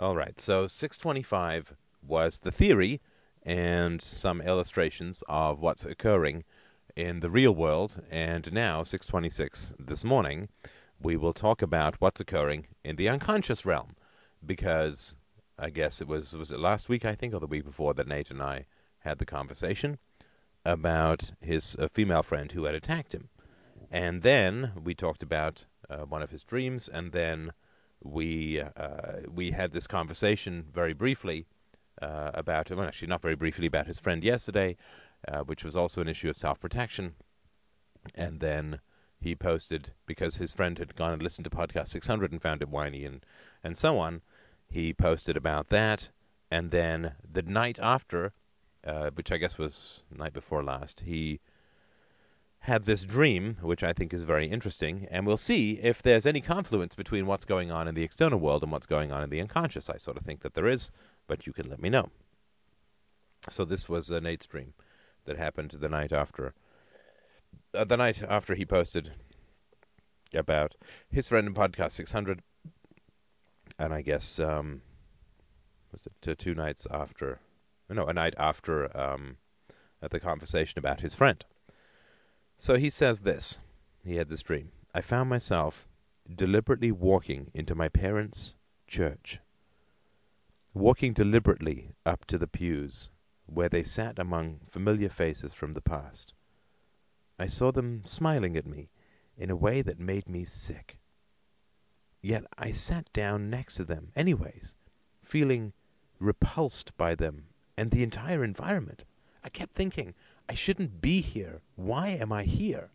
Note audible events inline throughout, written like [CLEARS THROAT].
All right, so 625 was the theory and some illustrations of what's occurring in the real world, and now, 626 this morning, we will talk about what's occurring in the unconscious realm, because I guess it was was it last week I think or the week before that Nate and I had the conversation about his uh, female friend who had attacked him, and then we talked about uh, one of his dreams, and then we uh, we had this conversation very briefly uh, about well actually not very briefly about his friend yesterday, uh, which was also an issue of self protection, and then he posted because his friend had gone and listened to podcast 600 and found it whiny and and so on. He posted about that, and then the night after, uh, which I guess was night before last, he had this dream, which I think is very interesting, and we'll see if there's any confluence between what's going on in the external world and what's going on in the unconscious. I sort of think that there is, but you can let me know. So this was uh, Nate's dream that happened the night after. Uh, the night after he posted about his friend in podcast 600, and I guess um, was it two nights after? No, a night after um, the conversation about his friend. So he says this. He had this dream. I found myself deliberately walking into my parents' church. Walking deliberately up to the pews, where they sat among familiar faces from the past. I saw them smiling at me in a way that made me sick. Yet I sat down next to them anyways, feeling repulsed by them and the entire environment. I kept thinking, I shouldn't be here. Why am I here?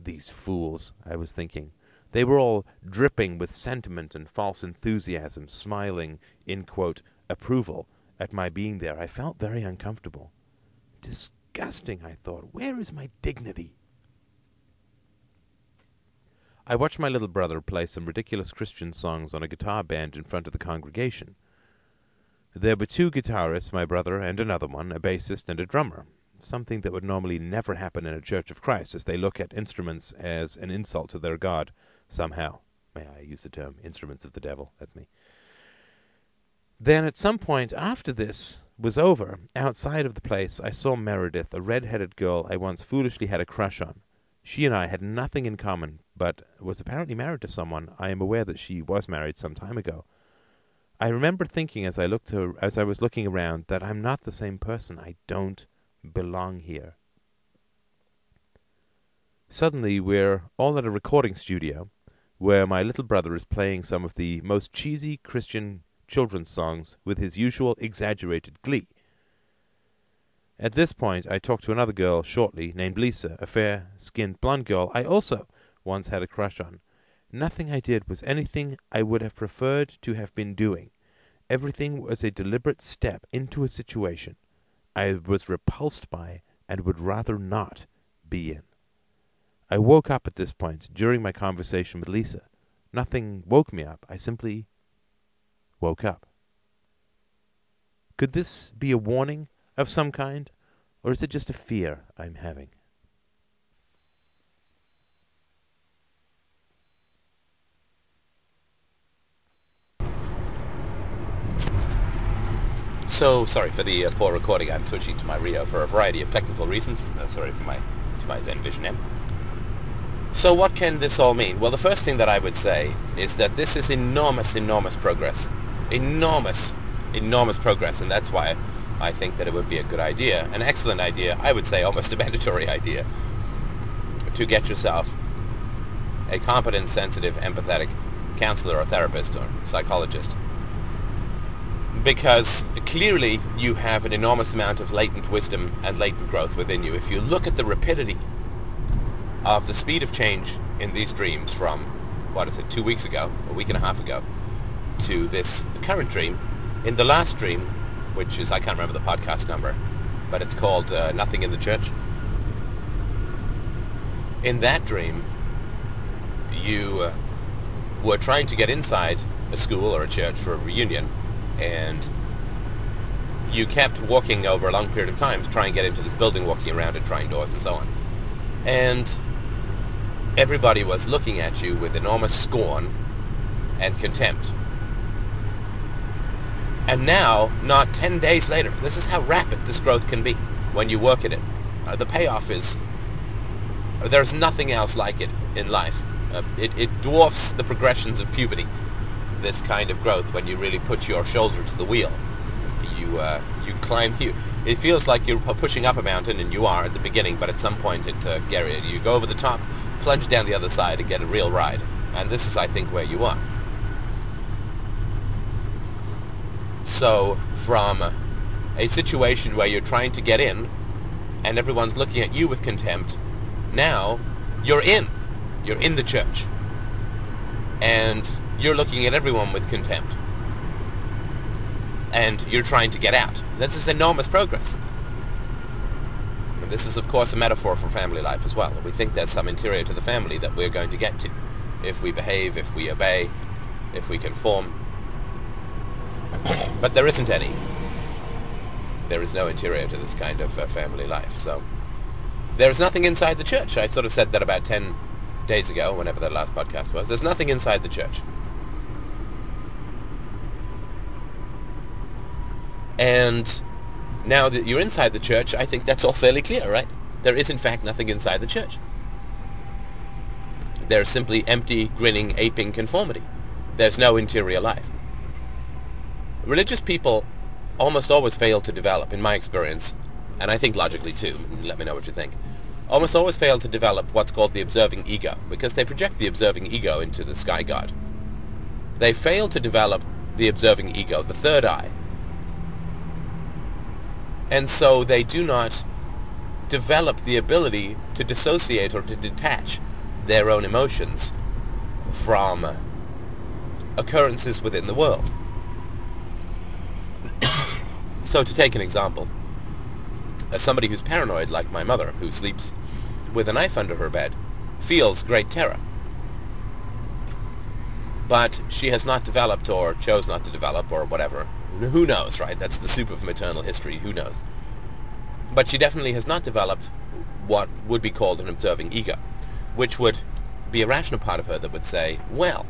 These fools, I was thinking. They were all dripping with sentiment and false enthusiasm, smiling in quote, approval at my being there. I felt very uncomfortable. Disgusting, I thought. Where is my dignity? I watched my little brother play some ridiculous Christian songs on a guitar band in front of the congregation. There were two guitarists, my brother and another one, a bassist and a drummer something that would normally never happen in a Church of Christ, as they look at instruments as an insult to their God, somehow. May I use the term instruments of the devil? That's me. Then, at some point after this was over, outside of the place, I saw Meredith, a red-headed girl I once foolishly had a crush on. She and I had nothing in common, but was apparently married to someone. I am aware that she was married some time ago. I remember thinking as I looked to, as I was looking around that I'm not the same person. I don't belong here. Suddenly we're all at a recording studio where my little brother is playing some of the most cheesy Christian children's songs with his usual exaggerated glee. At this point I talk to another girl shortly named Lisa, a fair-skinned blonde girl I also once had a crush on. Nothing I did was anything I would have preferred to have been doing. Everything was a deliberate step into a situation I was repulsed by and would rather not be in. I woke up at this point during my conversation with Lisa. Nothing woke me up. I simply woke up. Could this be a warning of some kind, or is it just a fear I'm having? So sorry for the uh, poor recording. I'm switching to my Rio for a variety of technical reasons. Uh, sorry for my to my Zen Vision M. So what can this all mean? Well, the first thing that I would say is that this is enormous, enormous progress. Enormous, enormous progress, and that's why I think that it would be a good idea, an excellent idea, I would say almost a [LAUGHS] mandatory idea, to get yourself a competent, sensitive, empathetic counselor or therapist or psychologist because clearly you have an enormous amount of latent wisdom and latent growth within you. If you look at the rapidity of the speed of change in these dreams from, what is it, two weeks ago, a week and a half ago, to this current dream, in the last dream, which is, I can't remember the podcast number, but it's called uh, Nothing in the Church. In that dream, you uh, were trying to get inside a school or a church for a reunion, and you kept walking over a long period of time to try and get into this building, walking around and trying doors and so on. And everybody was looking at you with enormous scorn and contempt. And now, not 10 days later, this is how rapid this growth can be when you work at it. Uh, the payoff is, there's nothing else like it in life. Uh, it, it dwarfs the progressions of puberty, this kind of growth, when you really put your shoulder to the wheel. You, uh, you climb, you, it feels like you're pushing up a mountain, and you are at the beginning, but at some point it, uh, you go over the top, plunge down the other side, and get a real ride. And this is, I think, where you are. So from a situation where you're trying to get in and everyone's looking at you with contempt, now you're in. You're in the church. And you're looking at everyone with contempt. And you're trying to get out. This is enormous progress. And this is, of course, a metaphor for family life as well. We think there's some interior to the family that we're going to get to. If we behave, if we obey, if we conform, [COUGHS] but there isn't any. There is no interior to this kind of uh, family life. So there's nothing inside the church. I sort of said that about 10 days ago, whenever that last podcast was. There's nothing inside the church. And now that you're inside the church, I think that's all fairly clear, right? There is, in fact, nothing inside the church. There's simply empty, grinning, aping conformity. There's no interior life religious people almost always fail to develop, in my experience, and I think logically too, let me know what you think, almost always fail to develop what's called the observing ego, because they project the observing ego into the sky god. They fail to develop the observing ego, the third eye. And so they do not develop the ability to dissociate or to detach their own emotions from occurrences within the world. [COUGHS] So to take an example, as somebody who's paranoid like my mother, who sleeps with a knife under her bed, feels great terror. But she has not developed or chose not to develop or whatever. Who knows, right? That's the soup of maternal history. Who knows? But she definitely has not developed what would be called an observing ego, which would be a rational part of her that would say, well,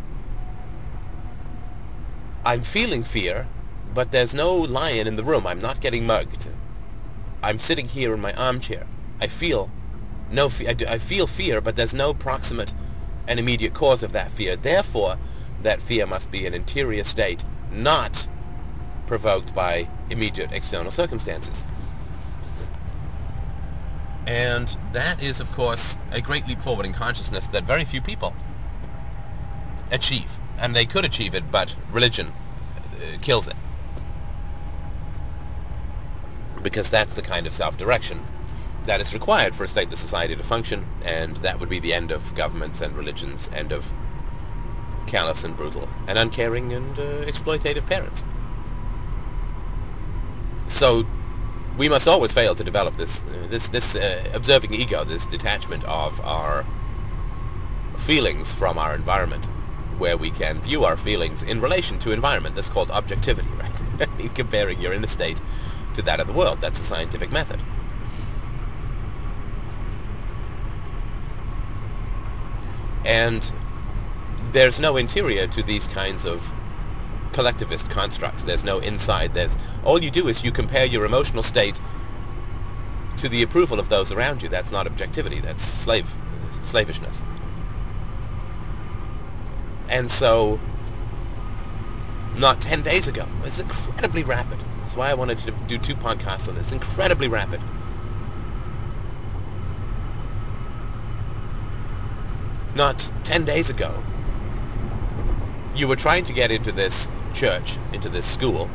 I'm feeling fear, but there's no lion in the room. I'm not getting mugged. I'm sitting here in my armchair. I feel no fe- I, feel fear, but there's no proximate and immediate cause of that fear. Therefore, that fear must be an interior state, not provoked by immediate external circumstances. And that is, of course, a great leap forward in consciousness that very few people achieve. And they could achieve it, but religion uh, kills it because that's the kind of self-direction that is required for a stateless society to function, and that would be the end of governments and religions, end of callous and brutal and uncaring and uh, exploitative parents. So we must always fail to develop this uh, this this uh, observing ego, this detachment of our feelings from our environment, where we can view our feelings in relation to environment. That's called objectivity, right? [LAUGHS] Comparing your inner state to that of the world. That's the scientific method. And there's no interior to these kinds of collectivist constructs. There's no inside. There's all you do is you compare your emotional state to the approval of those around you. That's not objectivity. That's slave slavishness. And so, not 10 days ago, it's incredibly rapid. That's why I wanted to do two podcasts on this. Incredibly rapid. Not 10 days ago, you were trying to get into this church, into this school,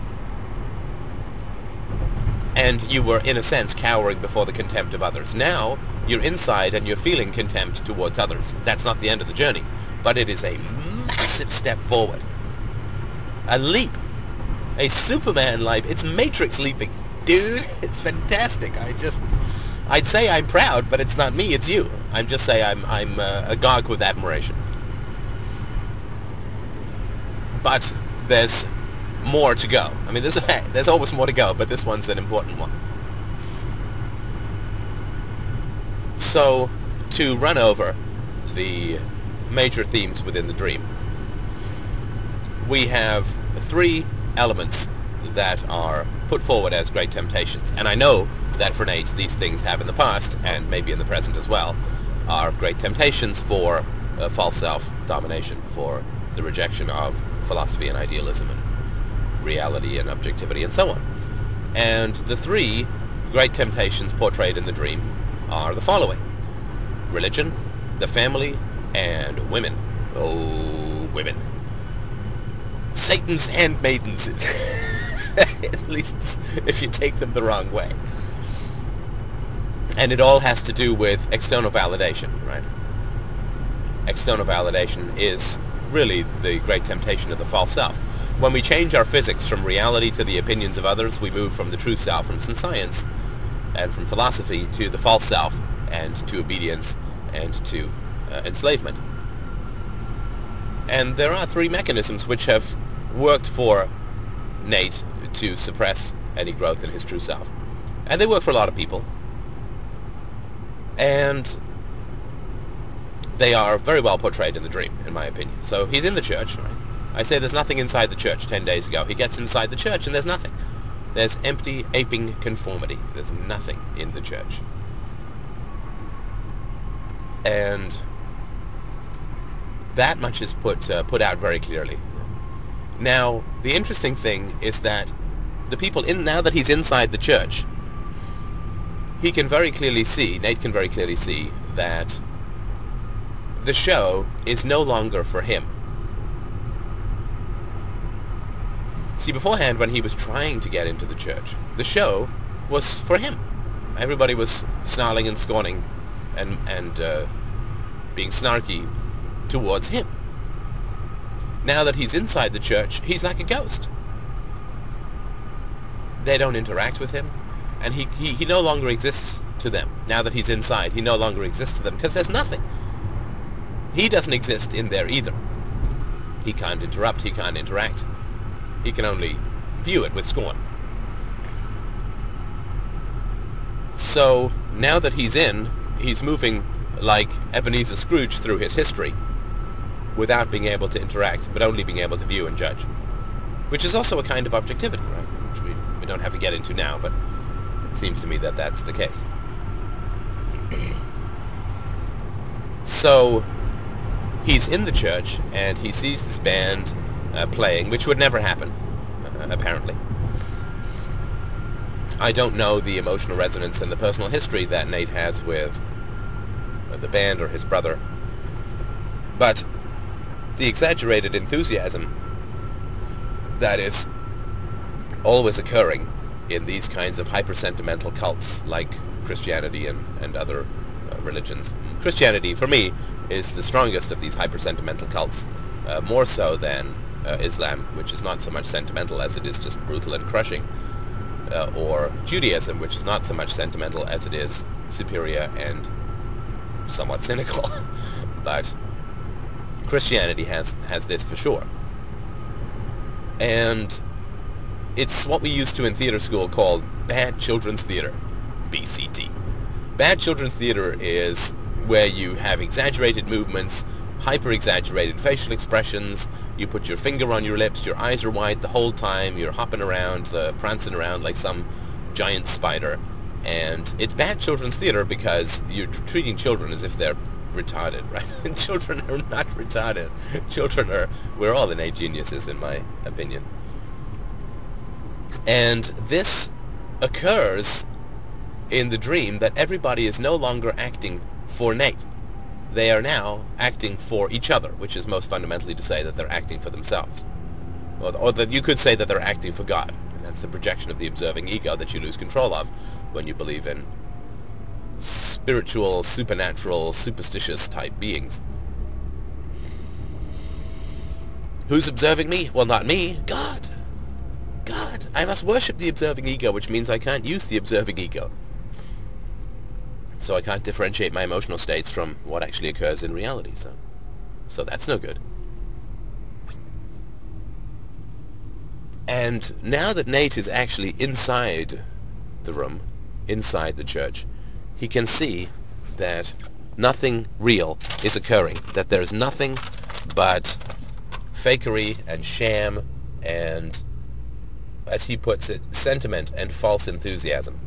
and you were, in a sense, cowering before the contempt of others. Now, you're inside and you're feeling contempt towards others. That's not the end of the journey, but it is a massive step forward. A leap a Superman leap. It's Matrix leaping. Dude, [LAUGHS] it's fantastic. I just... I'd say I'm proud, but it's not me, it's you. I'm just say I'm, I'm uh, agog with admiration. But there's more to go. I mean, there's, [LAUGHS] there's always more to go, but this one's an important one. So, to run over the major themes within the dream, we have three elements that are put forward as great temptations. And I know that for Nate, these things have in the past, and maybe in the present as well, are great temptations for uh, false self-domination, for the rejection of philosophy and idealism and reality and objectivity and so on. And the three great temptations portrayed in the dream are the following. Religion, the family, and women. Oh, women. Satan's handmaidens, [LAUGHS] at least if you take them the wrong way. And it all has to do with external validation, right? External validation is really the great temptation of the false self. When we change our physics from reality to the opinions of others, we move from the true self, from science, and from philosophy to the false self, and to obedience, and to uh, enslavement. And there are three mechanisms which have worked for Nate to suppress any growth in his true self. And they work for a lot of people. And they are very well portrayed in the dream, in my opinion. So he's in the church. Right? I say there's nothing inside the church 10 days ago. He gets inside the church and there's nothing. There's empty, aping conformity. There's nothing in the church. And that much is put uh, put out very clearly. Now, the interesting thing is that the people in now that he's inside the church, he can very clearly see, Nate can very clearly see that the show is no longer for him. See, beforehand, when he was trying to get into the church, the show was for him. Everybody was snarling and scorning and, and uh, being snarky towards him. Now that he's inside the church, he's like a ghost. They don't interact with him, and he, he, he no longer exists to them. Now that he's inside, he no longer exists to them, because there's nothing. He doesn't exist in there either. He can't interrupt, he can't interact. He can only view it with scorn. So now that he's in, he's moving like Ebenezer Scrooge through his history without being able to interact, but only being able to view and judge. Which is also a kind of objectivity, right? Which we, we don't have to get into now, but it seems to me that that's the case. [CLEARS THROAT] so he's in the church and he sees this band uh, playing, which would never happen, uh, apparently. I don't know the emotional resonance and the personal history that Nate has with the band or his brother, but the exaggerated enthusiasm that is always occurring in these kinds of hyper-sentimental cults like Christianity and, and other uh, religions. Christianity, for me, is the strongest of these hyper-sentimental cults, uh, more so than uh, Islam, which is not so much sentimental as it is just brutal and crushing, uh, or Judaism, which is not so much sentimental as it is superior and somewhat cynical. [LAUGHS] but Christianity has has this for sure. And it's what we used to in theater school called bad children's theater, BCT. Bad children's theater is where you have exaggerated movements, hyper-exaggerated facial expressions, you put your finger on your lips, your eyes are wide the whole time, you're hopping around, uh, prancing around like some giant spider. And it's bad children's theater because you're treating children as if they're retarded, [LAUGHS] right? [LAUGHS] children are not retarded. Children are, we're all innate geniuses in my opinion. And this occurs in the dream that everybody is no longer acting for Nate. They are now acting for each other, which is most fundamentally to say that they're acting for themselves. Or, or that you could say that they're acting for God. And that's the projection of the observing ego that you lose control of when you believe in spiritual, supernatural, superstitious type beings. Who's observing me? Well, not me. God. God. I must worship the observing ego, which means I can't use the observing ego. So I can't differentiate my emotional states from what actually occurs in reality. So, so that's no good. And now that Nate is actually inside the room, inside the church, he can see that nothing real is occurring, that there's nothing but fakery and sham and as he puts it, sentiment and false enthusiasm.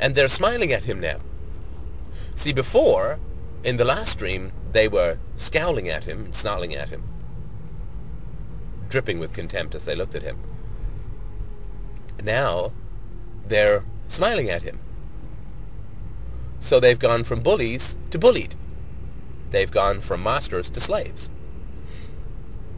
And they're smiling at him now. See, before, in the last dream, they were scowling at him, snarling at him, dripping with contempt as they looked at him. Now, they're smiling at him. So they've gone from bullies to bullied. They've gone from masters to slaves.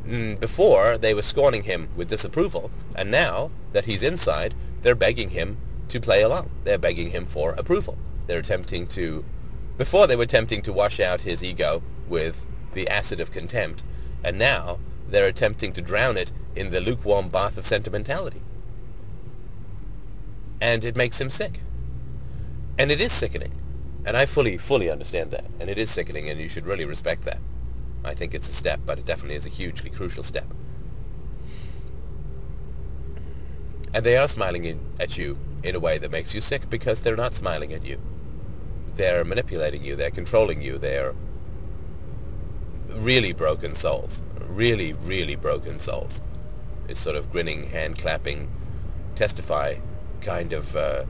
Mm, before, they were scorning him with disapproval, and now that he's inside, they're begging him to play along. They're begging him for approval. They're attempting to... Before, they were attempting to wash out his ego with the acid of contempt, and now they're attempting to drown it in the lukewarm bath of sentimentality. And it makes him sick. And it is sickening. And I fully, fully understand that. And it is sickening, and you should really respect that. I think it's a step, but it definitely is a hugely crucial step. And they are smiling in, at you in a way that makes you sick because they're not smiling at you. They're manipulating you. They're controlling you. They're really broken souls. Really, really broken souls. This sort of grinning, hand-clapping, testify kind of uh,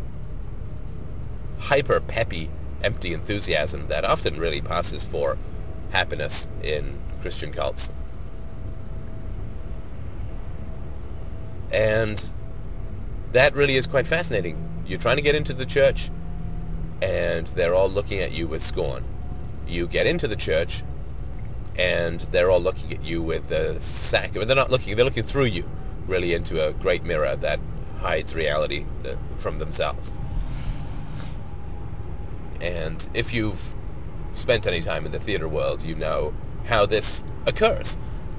hyper-peppy, empty enthusiasm that often really passes for happiness in Christian cults. And that really is quite fascinating. You're trying to get into the church, and they're all looking at you with scorn. You get into the church, and they're all looking at you with a sack. But they're not looking. They're looking through you, really, into a great mirror that hides reality uh, from themselves. And if you've spent any time in the theater world, you know how this occurs.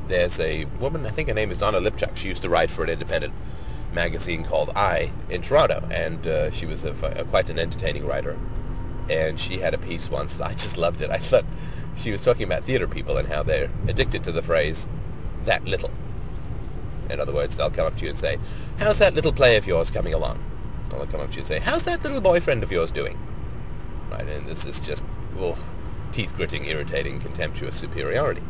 There's a woman, I think her name is Donna Lipchuk. She used to write for an independent magazine called Eye in Toronto, and uh, she was a, a, quite an entertaining writer. And she had a piece once. I just loved it. I thought she was talking about theater people and how they're addicted to the phrase "that little." In other words, they'll come up to you and say, "How's that little play of yours coming along?" They'll come up to you and say, "How's that little boyfriend of yours doing?" Right, and this is just, oh, teeth-gritting, irritating, contemptuous superiority.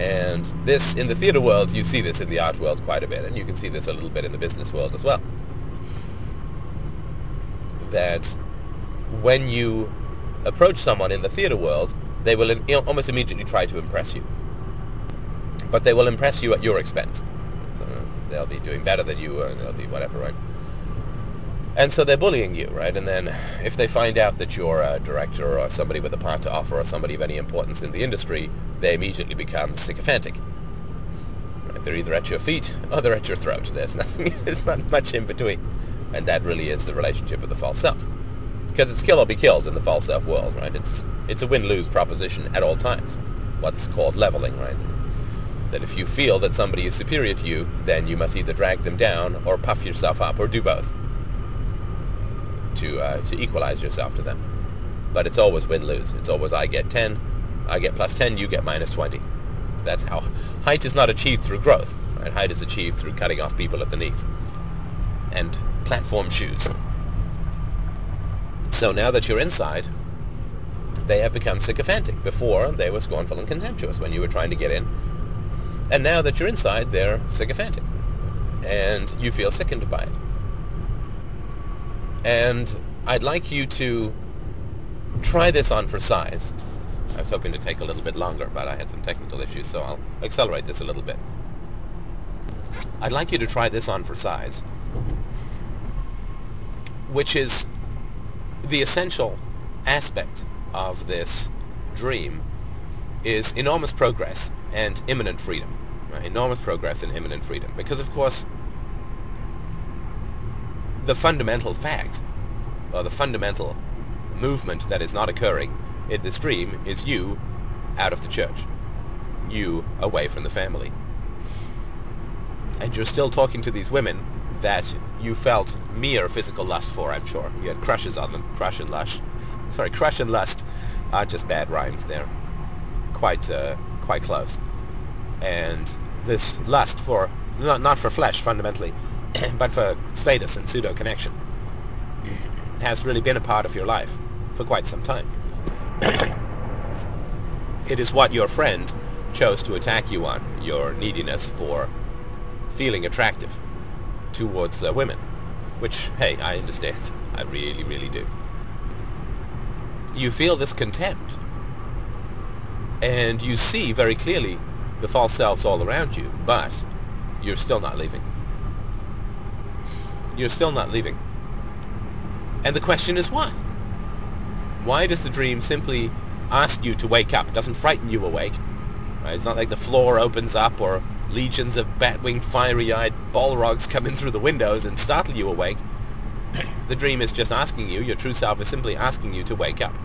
And this, in the theater world, you see this in the art world quite a bit, and you can see this a little bit in the business world as well. That when you approach someone in the theater world, they will almost immediately try to impress you. But they will impress you at your expense. So uh, they'll be doing better than you, and they'll be whatever, right? And so they're bullying you, right? And then if they find out that you're a director or somebody with a part to offer or somebody of any importance in the industry, they immediately become sycophantic. Right? They're either at your feet or they're at your throat. There's [LAUGHS] nothing, there's not much in between. And that really is the relationship with the false self. Because it's kill or be killed in the false self world, right? It's, it's a win-lose proposition at all times. What's called leveling, right? That if you feel that somebody is superior to you, then you must either drag them down or puff yourself up or do both to uh, to equalize yourself to them. But it's always win-lose. It's always I get 10, I get plus 10, you get minus 20. That's how height is not achieved through growth. Right? Height is achieved through cutting off people at the knees and platform shoes. So now that you're inside, they have become sycophantic. Before, they were scornful and contemptuous when you were trying to get in. And now that you're inside, they're sycophantic. And you feel sickened by it. And I'd like you to try this on for size. I was hoping to take a little bit longer, but I had some technical issues, so I'll accelerate this a little bit. I'd like you to try this on for size, which is the essential aspect of this dream is enormous progress and imminent freedom. Right? Enormous progress and imminent freedom. Because, of course, the fundamental fact, or the fundamental movement that is not occurring in this dream is you out of the church, you away from the family. And you're still talking to these women that you felt mere physical lust for, I'm sure. You had crushes on them. Crush and lust. Sorry, crush and lust are just bad rhymes. They're quite, uh, quite close. And this lust for, not, not for flesh, fundamentally, [COUGHS] but for status and pseudo connection has really been a part of your life for quite some time. [COUGHS] It is what your friend chose to attack you on your neediness for feeling attractive towards uh, women, which, hey, I understand. I really, really do. You feel this contempt, and you see very clearly the false selves all around you, but you're still not leaving. You're still not leaving. And the question is why? Why does the dream simply ask you to wake up? It doesn't frighten you awake. Right? It's not like the floor opens up or legions of bat-winged, fiery-eyed balrogs come in through the windows and startle you awake. [CLEARS THROAT] the dream is just asking you, your true self is simply asking you to wake up.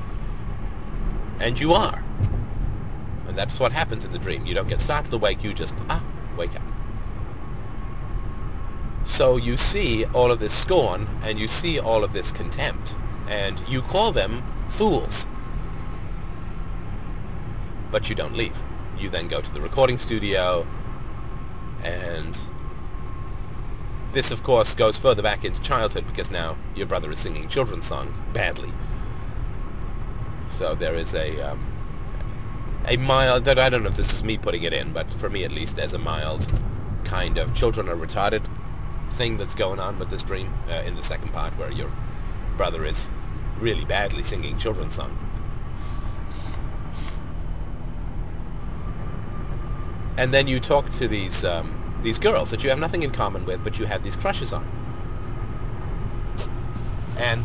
And you are. And that's what happens in the dream. You don't get startled awake, you just, ah, wake up. So you see all of this scorn and you see all of this contempt and you call them fools. But you don't leave. You then go to the recording studio and this of course goes further back into childhood because now your brother is singing children's songs badly. So there is a um, a mild, I don't know if this is me putting it in, but for me at least there's a mild kind of children are retarded thing that's going on with this dream uh, in the second part where your brother is really badly singing children's songs. And then you talk to these um, these girls that you have nothing in common with, but you have these crushes on. And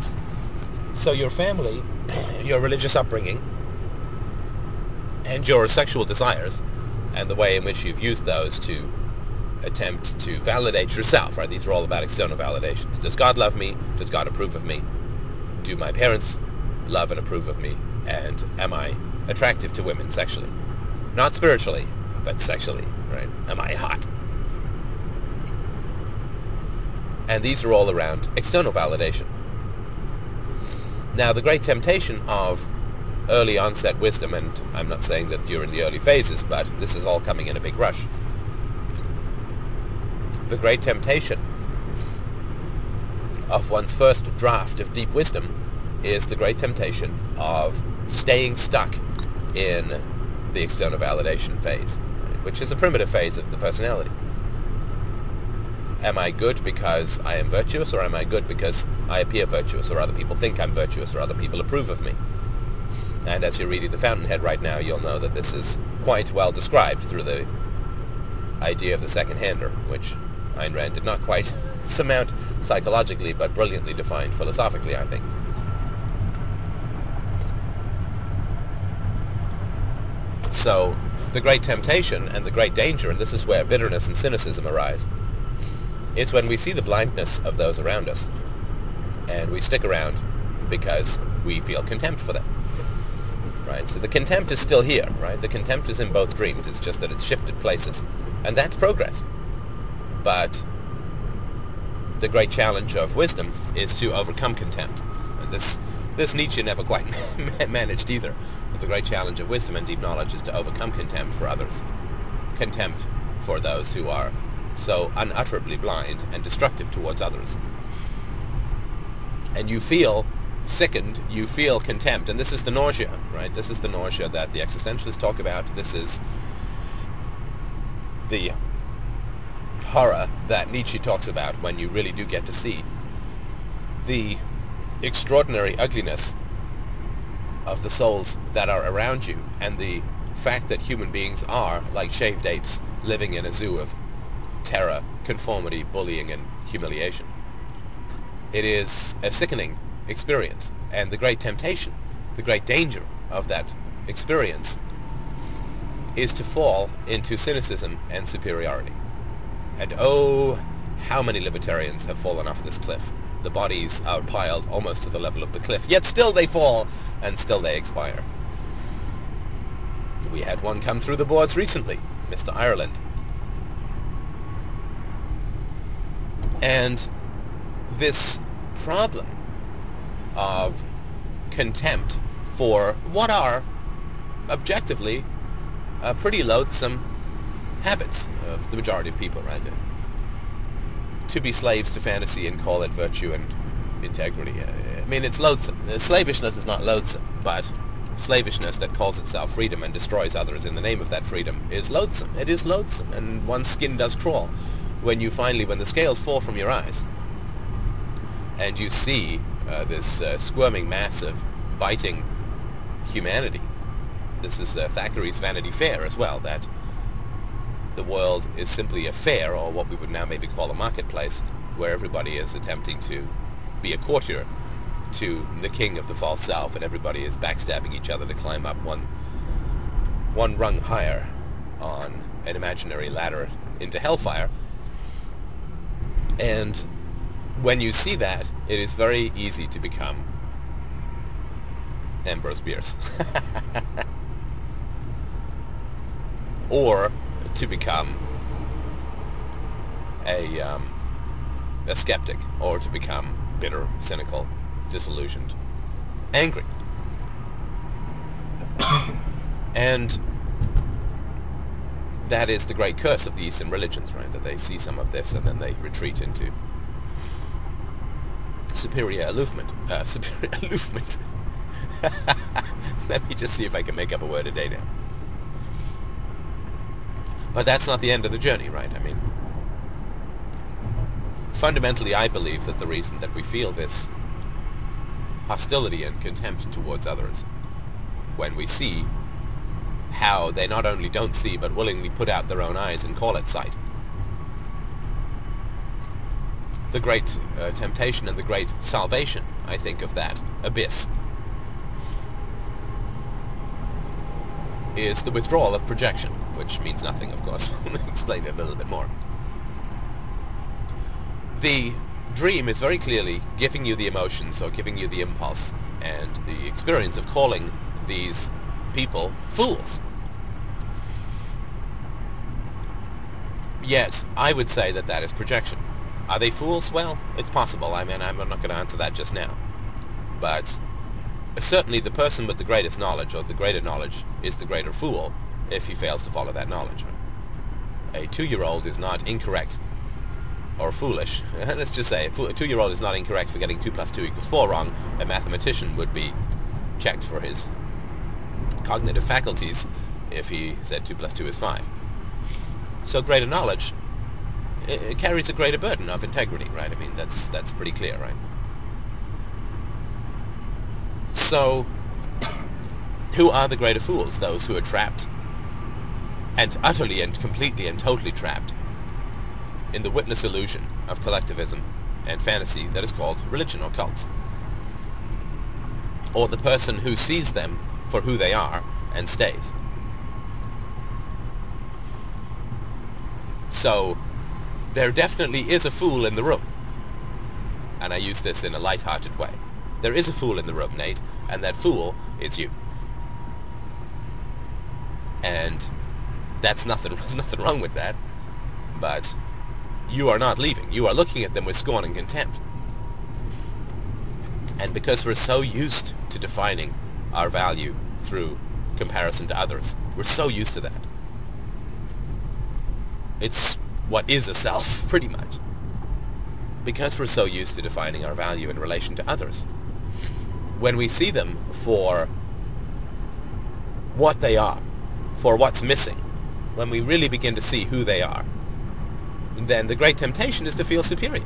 so your family, [CLEARS THROAT] your religious upbringing, and your sexual desires, and the way in which you've used those to attempt to validate yourself, right? These are all about external validations. Does God love me? Does God approve of me? Do my parents love and approve of me? And am I attractive to women sexually? Not spiritually, but sexually, right? Am I hot? And these are all around external validation. Now, the great temptation of early onset wisdom, and I'm not saying that during the early phases, but this is all coming in a big rush, the great temptation of one's first draft of deep wisdom is the great temptation of staying stuck in the external validation phase, which is a primitive phase of the personality. Am I good because I am virtuous, or am I good because I appear virtuous, or other people think I'm virtuous, or other people approve of me? And as you're reading The Fountainhead right now, you'll know that this is quite well described through the idea of the second-hander, which Ayn Rand did not quite [LAUGHS] surmount psychologically, but brilliantly defined philosophically, I think. So, the great temptation and the great danger, and this is where bitterness and cynicism arise, is when we see the blindness of those around us, and we stick around because we feel contempt for them. Right? So the contempt is still here, right? The contempt is in both dreams. It's just that it's shifted places. And that's progress. But the great challenge of wisdom is to overcome contempt. And this this Nietzsche never quite [LAUGHS] managed either. But the great challenge of wisdom and deep knowledge is to overcome contempt for others. Contempt for those who are so unutterably blind and destructive towards others. And you feel sickened, you feel contempt, and this is the nausea, right? This is the nausea that the existentialists talk about. This is the horror that Nietzsche talks about when you really do get to see the extraordinary ugliness of the souls that are around you and the fact that human beings are like shaved apes living in a zoo of terror, conformity, bullying, and humiliation. It is a sickening experience, and the great temptation, the great danger of that experience is to fall into cynicism and superiority. And oh, how many libertarians have fallen off this cliff. The bodies are piled almost to the level of the cliff, yet still they fall, and still they expire. We had one come through the boards recently, Mr. Ireland. And this problem of contempt for what are objectively uh, pretty loathsome habits of the majority of people, right? To be slaves to fantasy and call it virtue and integrity. I mean, it's loathsome. Slavishness is not loathsome, but slavishness that calls itself freedom and destroys others in the name of that freedom is loathsome. It is loathsome, and one's skin does crawl when you finally, when the scales fall from your eyes, and you see uh, this uh, squirming mass of biting humanity. This is uh, Thackeray's Vanity Fair as well, that the world is simply a fair, or what we would now maybe call a marketplace, where everybody is attempting to be a courtier to the king of the false self, and everybody is backstabbing each other to climb up one one rung higher on an imaginary ladder into hellfire. And when you see that, it is very easy to become Ambrose Bierce. [LAUGHS] or to become a, um, a skeptic, or to become bitter, cynical, disillusioned, angry. [COUGHS] and that is the great curse of the Eastern religions, right? That they see some of this and then they retreat into superior aloofment. Uh, [LAUGHS] superior aloofment. [LAUGHS] Let me just see if I can make up a word a day now. But that's not the end of the journey, right? I mean, fundamentally, I believe that the reason that we feel this hostility and contempt towards others when we see how they not only don't see but willingly put out their own eyes and call it sight. The great uh, temptation and the great salvation, I think, of that abyss is the withdrawal of projection, which means nothing, of course. [LAUGHS] I'll explain it a little bit more. The dream is very clearly giving you the emotions or giving you the impulse and the experience of calling these people fools. Yet, I would say that that is projection. Are they fools? Well, it's possible. I mean, I'm not going to answer that just now. But certainly the person with the greatest knowledge or the greater knowledge is the greater fool if he fails to follow that knowledge. A two-year-old is not incorrect or foolish. [LAUGHS] Let's just say a two-year-old is not incorrect for getting 2 plus 2 equals 4 wrong. A mathematician would be checked for his cognitive faculties if he said 2 plus 2 is 5. So greater knowledge it, carries a greater burden of integrity, right? I mean, that's that's pretty clear, right? So, [COUGHS] who are the greater fools? Those who are trapped and utterly and completely and totally trapped in the witness illusion of collectivism and fantasy that is called religion or cults. Or the person who sees them for who they are and stays. So there definitely is a fool in the room. And I use this in a light-hearted way. There is a fool in the room, Nate, and that fool is you. And that's nothing [LAUGHS] there's nothing wrong with that. But you are not leaving. You are looking at them with scorn and contempt. And because we're so used to defining our value through comparison to others, we're so used to that. It's what is a self, [LAUGHS] pretty much. Because we're so used to defining our value in relation to others. When we see them for what they are, for what's missing, when we really begin to see who they are, then the great temptation is to feel superior.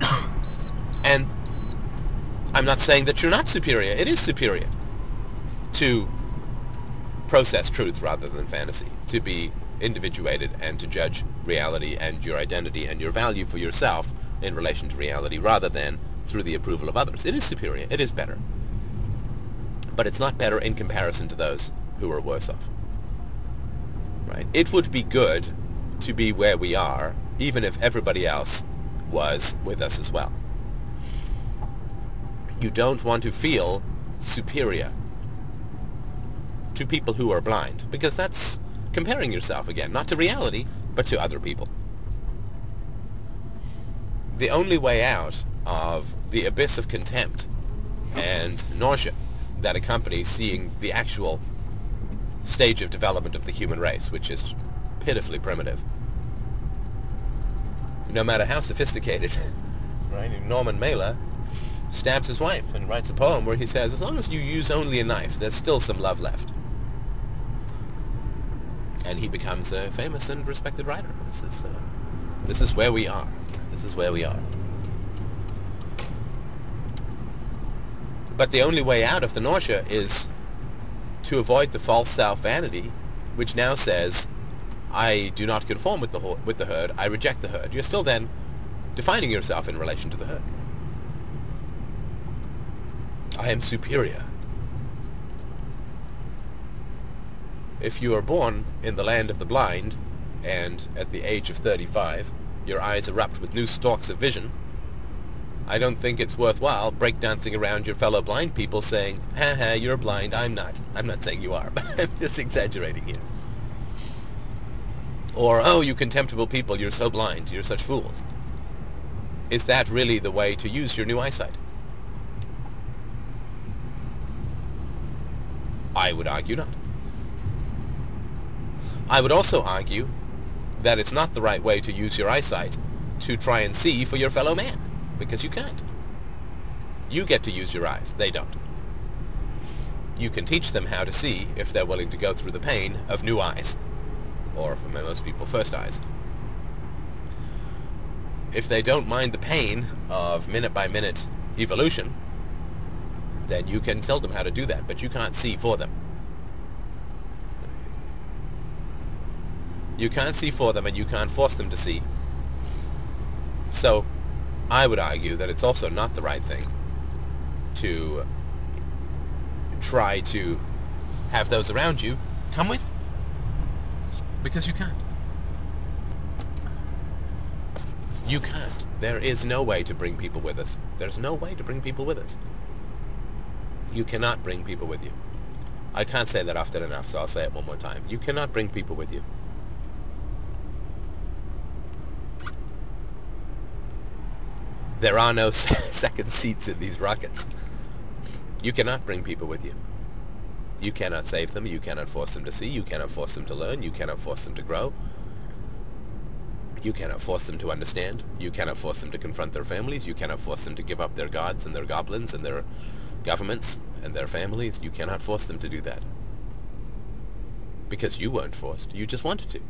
[COUGHS] and I'm not saying that you're not superior. It is superior to process truth rather than fantasy, to be individuated and to judge reality and your identity and your value for yourself in relation to reality rather than through the approval of others. It is superior. It is better. But it's not better in comparison to those who are worse off. Right? It would be good to be where we are, even if everybody else was with us as well. You don't want to feel superior to people who are blind, because that's comparing yourself again, not to reality, but to other people. The only way out of the abyss of contempt and nausea that accompany seeing the actual stage of development of the human race, which is pitifully primitive. No matter how sophisticated, [LAUGHS] right? Norman Mailer stabs his wife and writes a poem where he says, as long as you use only a knife, there's still some love left. And he becomes a famous and respected writer. This is, uh, this is where we are. This is where we are. But the only way out of the nausea is to avoid the false self-vanity, which now says, I do not conform with the, with the herd, I reject the herd. You're still then defining yourself in relation to the herd. I am superior. If you are born in the land of the blind, and at the age of 35 your eyes erupt with new stalks of vision, I don't think it's worthwhile breakdancing around your fellow blind people saying, ha ha, you're blind, I'm not. I'm not saying you are, [LAUGHS] but I'm just exaggerating here. Or, oh, you contemptible people, you're so blind, you're such fools. Is that really the way to use your new eyesight? I would argue not. I would also argue that it's not the right way to use your eyesight to try and see for your fellow man, because you can't. You get to use your eyes, they don't. You can teach them how to see if they're willing to go through the pain of new eyes, or for most people, first eyes. If they don't mind the pain of minute-by-minute evolution, then you can tell them how to do that, but you can't see for them. You can't see for them and you can't force them to see. So I would argue that it's also not the right thing to try to have those around you come with because you can't. You can't. There is no way to bring people with us. There's no way to bring people with us. You cannot bring people with you. I can't say that often enough, so I'll say it one more time. You cannot bring people with you. There are no [LAUGHS] second seats in these rockets. You cannot bring people with you. You cannot save them. You cannot force them to see. You cannot force them to learn. You cannot force them to grow. You cannot force them to understand. You cannot force them to confront their families. You cannot force them to give up their gods and their goblins and their governments and their families. You cannot force them to do that. Because you weren't forced. You just wanted to.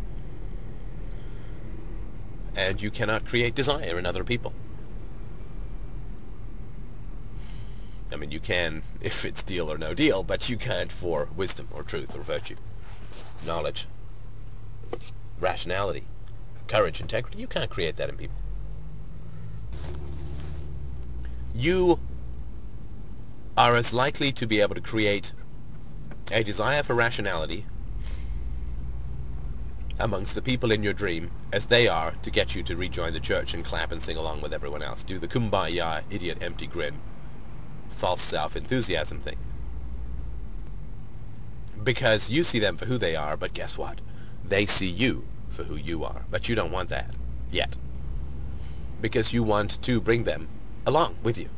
And you cannot create desire in other people. Mean, you can if it's deal or no deal, but you can't for wisdom or truth or virtue, knowledge, rationality, courage, integrity. You can't create that in people. You are as likely to be able to create a desire for rationality amongst the people in your dream as they are to get you to rejoin the church and clap and sing along with everyone else. Do the kumbaya, idiot, empty grin, false self-enthusiasm thing. Because you see them for who they are, but guess what? They see you for who you are. But you don't want that yet. Because you want to bring them along with you.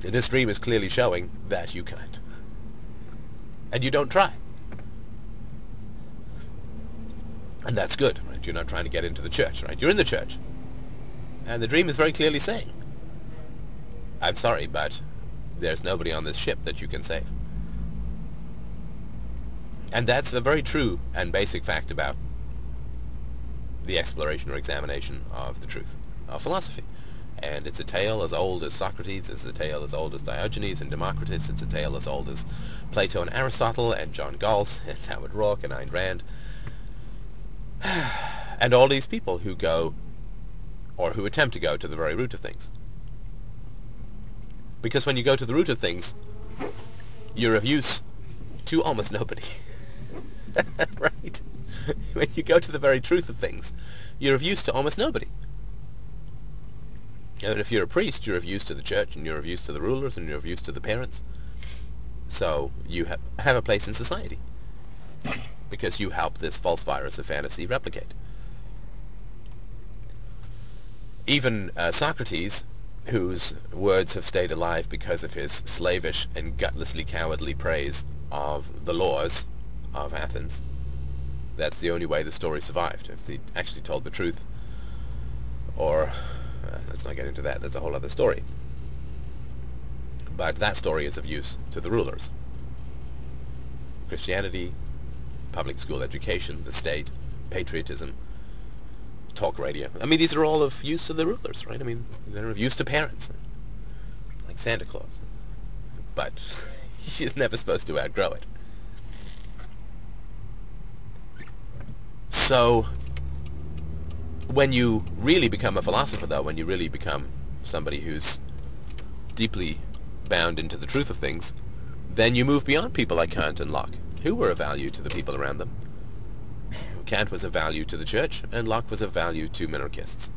This dream is clearly showing that you can't. And you don't try. And that's good, right? You're not trying to get into the church, right? You're in the church. And the dream is very clearly saying, I'm sorry, but there's nobody on this ship that you can save. And that's a very true and basic fact about the exploration or examination of the truth of philosophy. And it's a tale as old as Socrates, it's a tale as old as Diogenes and Democritus, it's a tale as old as Plato and Aristotle and John Galt [LAUGHS] and Howard Roark and Ayn Rand. [SIGHS] and all these people who go, or who attempt to go to the very root of things. Because when you go to the root of things, you're of use to almost nobody. [LAUGHS] right? When you go to the very truth of things, you're of use to almost nobody. And if you're a priest, you're of use to the church, and you're of use to the rulers, and you're of use to the parents. So you ha- have a place in society because you help this false virus of fantasy replicate. Even uh, Socrates, whose words have stayed alive because of his slavish and gutlessly cowardly praise of the laws of Athens, that's the only way the story survived. If they actually told the truth, or Uh, let's not get into that. That's a whole other story. But that story is of use to the rulers. Christianity, public school education, the state, patriotism, talk radio. I mean, these are all of use to the rulers, right? I mean, they're of use to parents, like Santa Claus. But [LAUGHS] you're never supposed to outgrow it. So, when you really become a philosopher, though, when you really become somebody who's deeply bound into the truth of things, then you move beyond people like Kant and Locke, who were of value to the people around them. Kant was of value to the church, and Locke was of value to monarchists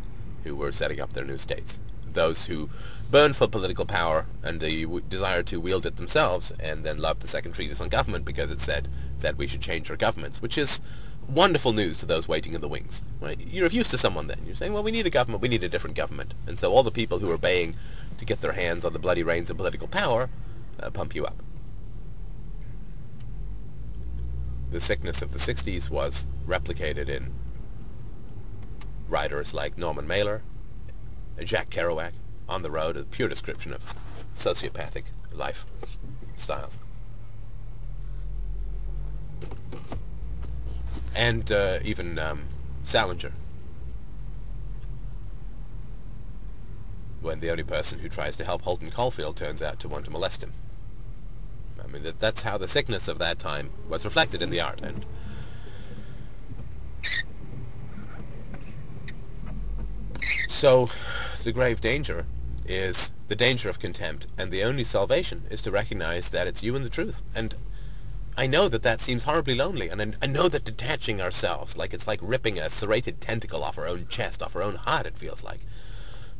who were setting up their new states. Those who burned for political power and the desire to wield it themselves, and then loved the second treatise on government because it said that we should change our governments, which is wonderful news to those waiting in the wings. Right? You're of use to someone then. You're saying, well, we need a government, we need a different government. And so all the people who are baying to get their hands on the bloody reins of political power uh, pump you up. The sickness of the 60s was replicated in writers like Norman Mailer, Jack Kerouac, On the Road, a pure description of sociopathic life styles. And uh, even um, Salinger, when the only person who tries to help Holden Caulfield turns out to want to molest him. I mean, that, that's how the sickness of that time was reflected in the art. And so the grave danger is the danger of contempt, and the only salvation is to recognize that it's you and the truth. And I know that that seems horribly lonely, and I know that detaching ourselves, like it's like ripping a serrated tentacle off our own chest, off our own heart, it feels like.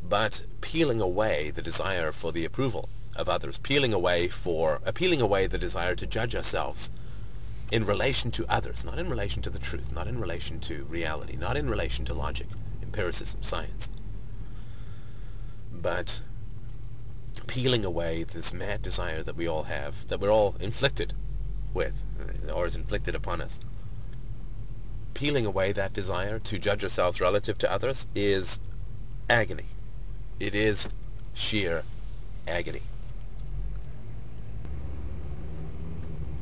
But peeling away the desire for the approval of others, peeling away for, uh, peeling away the desire to judge ourselves in relation to others, not in relation to the truth, not in relation to reality, not in relation to logic, empiricism, science, but peeling away this mad desire that we all have, that we're all inflicted with, uh, or is inflicted upon us. Peeling away that desire to judge ourselves relative to others is agony. It is sheer agony.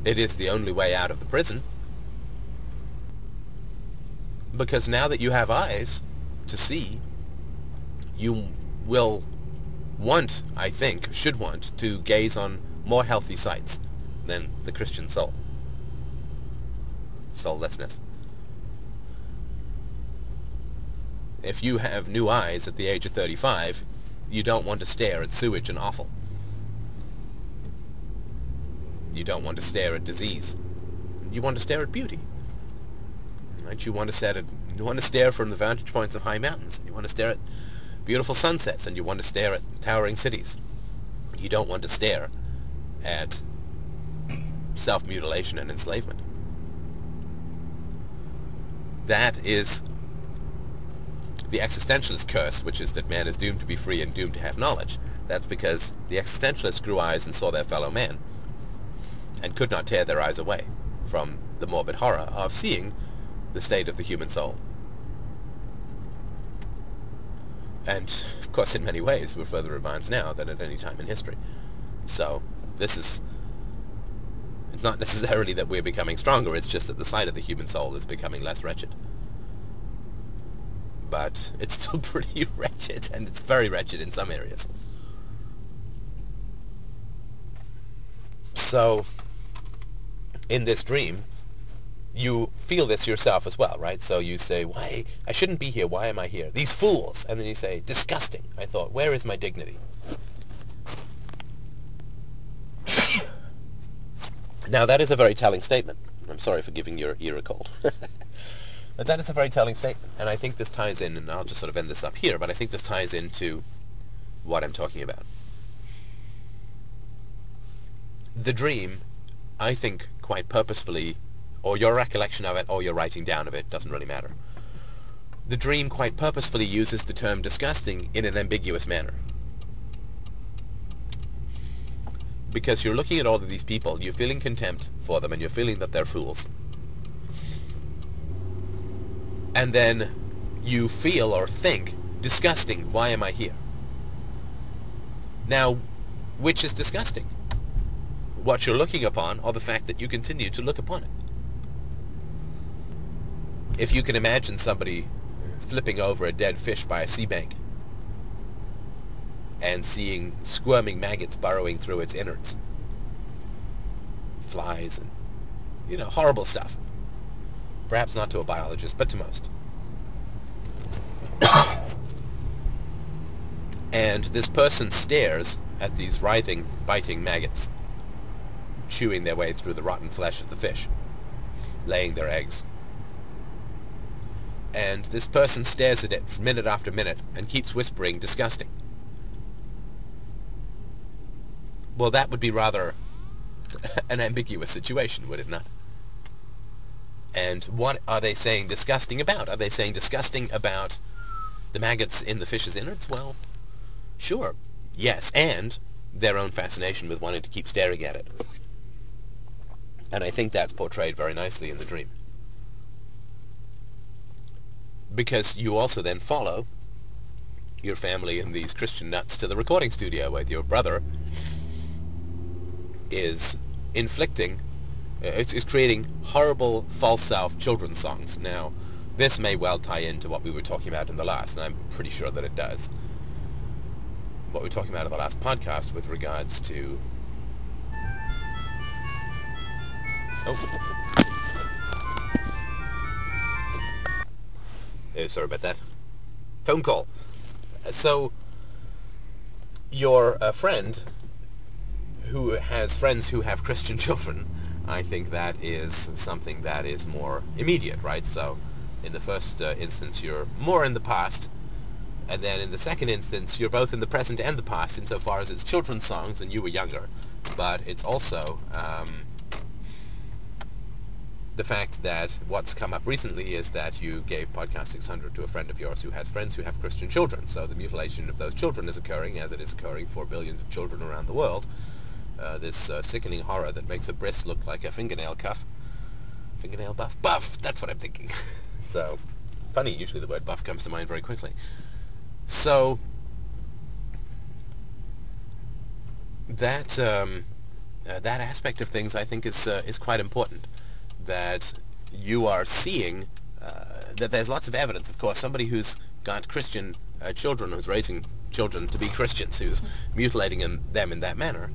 It is the only way out of the prison. Because now that you have eyes to see, you will want, I think, should want, to gaze on more healthy sights than the Christian soul. Soullessness. If you have new eyes at the age of 35, you don't want to stare at sewage and offal. You don't want to stare at disease. You want to stare at beauty. Right? You want to stare at, you want to stare from the vantage points of high mountains. You want to stare at beautiful sunsets and you want to stare at towering cities. You don't want to stare at self-mutilation and enslavement. That is the existentialist curse, which is that man is doomed to be free and doomed to have knowledge. That's because the existentialists grew eyes and saw their fellow man and could not tear their eyes away from the morbid horror of seeing the state of the human soul. And, of course, in many ways, we're further advanced now than at any time in history. So, this is not necessarily that we're becoming stronger, it's just that the sight of the human soul is becoming less wretched. But it's still [LAUGHS] pretty wretched, and it's very wretched in some areas. So, in this dream, you feel this yourself as well, right? So you say, why, I shouldn't be here, why am I here? These fools! And then you say, disgusting. I thought, where is my dignity? [COUGHS] now that is a very telling statement. I'm sorry for giving your ear a cold. [LAUGHS] but that is a very telling statement. And I think this ties in, and I'll just sort of end this up here, but I think this ties into what I'm talking about. The dream, I think, quite purposefully or your recollection of it, or your writing down of it, doesn't really matter. The dream quite purposefully uses the term disgusting in an ambiguous manner. Because you're looking at all of these people, you're feeling contempt for them, and you're feeling that they're fools. And then you feel or think disgusting. Why am I here? Now, which is disgusting? What you're looking upon or the fact that you continue to look upon it? If you can imagine somebody flipping over a dead fish by a sea bank and seeing squirming maggots burrowing through its innards, flies and, you know, horrible stuff. Perhaps not to a biologist, but to most. and this person stares at these writhing, biting maggots, chewing their way through the rotten flesh of the fish, laying their eggs. And this person stares at it minute after minute and keeps whispering, disgusting. Well, that would be rather [LAUGHS] an ambiguous situation, would it not? And what are they saying disgusting about? Are they saying disgusting about the maggots in the fish's innards? Well, sure, yes, and their own fascination with wanting to keep staring at it. And I think that's portrayed very nicely in the dream. Because you also then follow your family and these Christian nuts to the recording studio where your brother is inflicting, it's, it's creating horrible false self children's songs. Now, this may well tie into what we were talking about in the last, and I'm pretty sure that it does. What we were talking about in the last podcast with regards to... Oh. Uh, sorry about that. Phone call. So, your uh, friend who has friends who have Christian [LAUGHS] children, I think that is something that is more immediate, right? So in the first uh, instance, you're more in the past, and then in the second instance, you're both in the present and the past insofar as it's children's songs and you were younger, but it's also um, the fact that what's come up recently is that you gave Podcast 600 to a friend of yours who has friends who have Christian children. So the mutilation of those children is occurring as it is occurring for billions of children around the world. Uh, this uh, sickening horror that makes a bris look like a fingernail cuff. Fingernail buff? Buff! That's what I'm thinking. [LAUGHS] so, funny, usually the word buff comes to mind very quickly. So, that, um, uh, that aspect of things I think is, uh, is quite important. That you are seeing uh, that there's lots of evidence, of course, somebody who's got Christian uh, children, who's raising children to be Christians, who's mutilating them in that manner,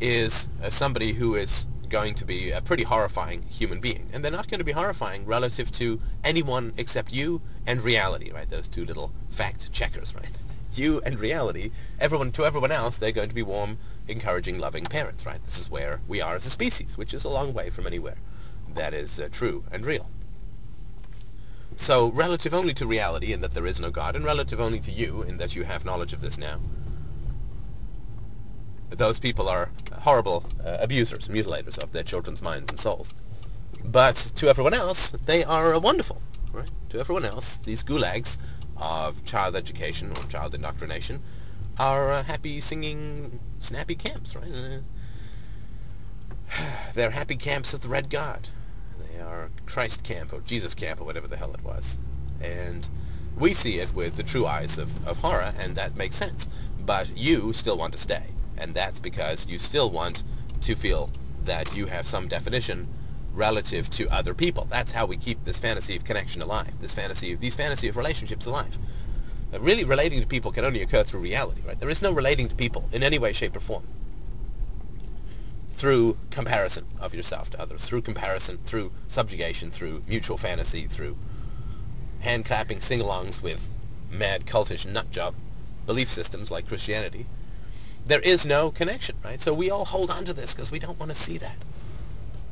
is uh, somebody who is going to be a pretty horrifying human being. And they're not going to be horrifying relative to anyone except you and reality, right? Those two little fact checkers, right? [LAUGHS] You and reality, everyone to everyone else, they're going to be warm, encouraging, loving parents, right? This is where we are as a species, which is a long way from anywhere that is uh, true and real. So relative only to reality in that there is no God, and relative only to you in that you have knowledge of this now, those people are horrible uh, abusers, mutilators of their children's minds and souls. But to everyone else, they are wonderful. Right? To everyone else, these gulags of child education or child indoctrination are uh, happy singing, snappy camps, right? Uh, [SIGHS] they're happy camps of the Red God. They are Christ camp or Jesus camp or whatever the hell it was. And we see it with the true eyes of, of horror, and that makes sense. But you still want to stay and that's because you still want to feel that you have some definition relative to other people. That's how we keep this fantasy of connection alive, this fantasy of these fantasy of relationships alive. But really relating to people can only occur through reality, right? There is no relating to people in any way, shape, or form through comparison of yourself to others, through comparison, through subjugation, through mutual fantasy, through hand-clapping sing-alongs with mad cultish nutjob belief systems like Christianity, there is no connection, right? So we all hold on to this because we don't want to see that.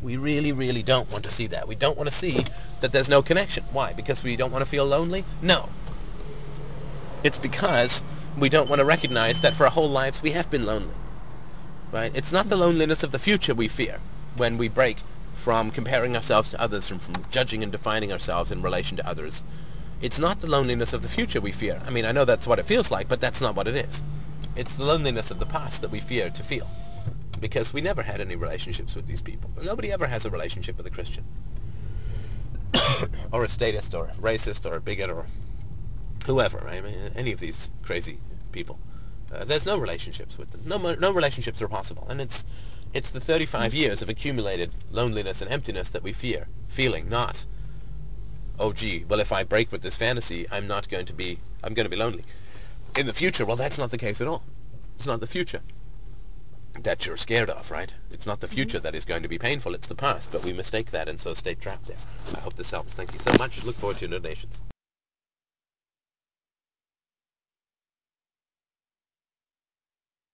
We really, really don't want to see that. We don't want to see that there's no connection. Why? Because we don't want to feel lonely? No. It's because we don't want to recognize that for our whole lives we have been lonely. Right? It's not the loneliness of the future we fear when we break from comparing ourselves to others, from, from judging and defining ourselves in relation to others. It's not the loneliness of the future we fear. I mean, I know that's what it feels like, but that's not what it is. It's the loneliness of the past that we fear to feel because we never had any relationships with these people. Nobody ever has a relationship with a Christian [COUGHS] or a statist or a racist or a bigot or whoever? I mean, any of these crazy people. Uh, there's no relationships with them. No, no relationships are possible, and it's it's the 35 years of accumulated loneliness and emptiness that we fear, feeling, not, oh gee, well if I break with this fantasy, I'm not going to be, I'm going to be lonely. In the future, well that's not the case at all. It's not the future that you're scared of, right? It's not the mm-hmm. future that is going to be painful, it's the past, but we mistake that and so stay trapped there. I hope this helps. Thank you so much. Look forward to your donations.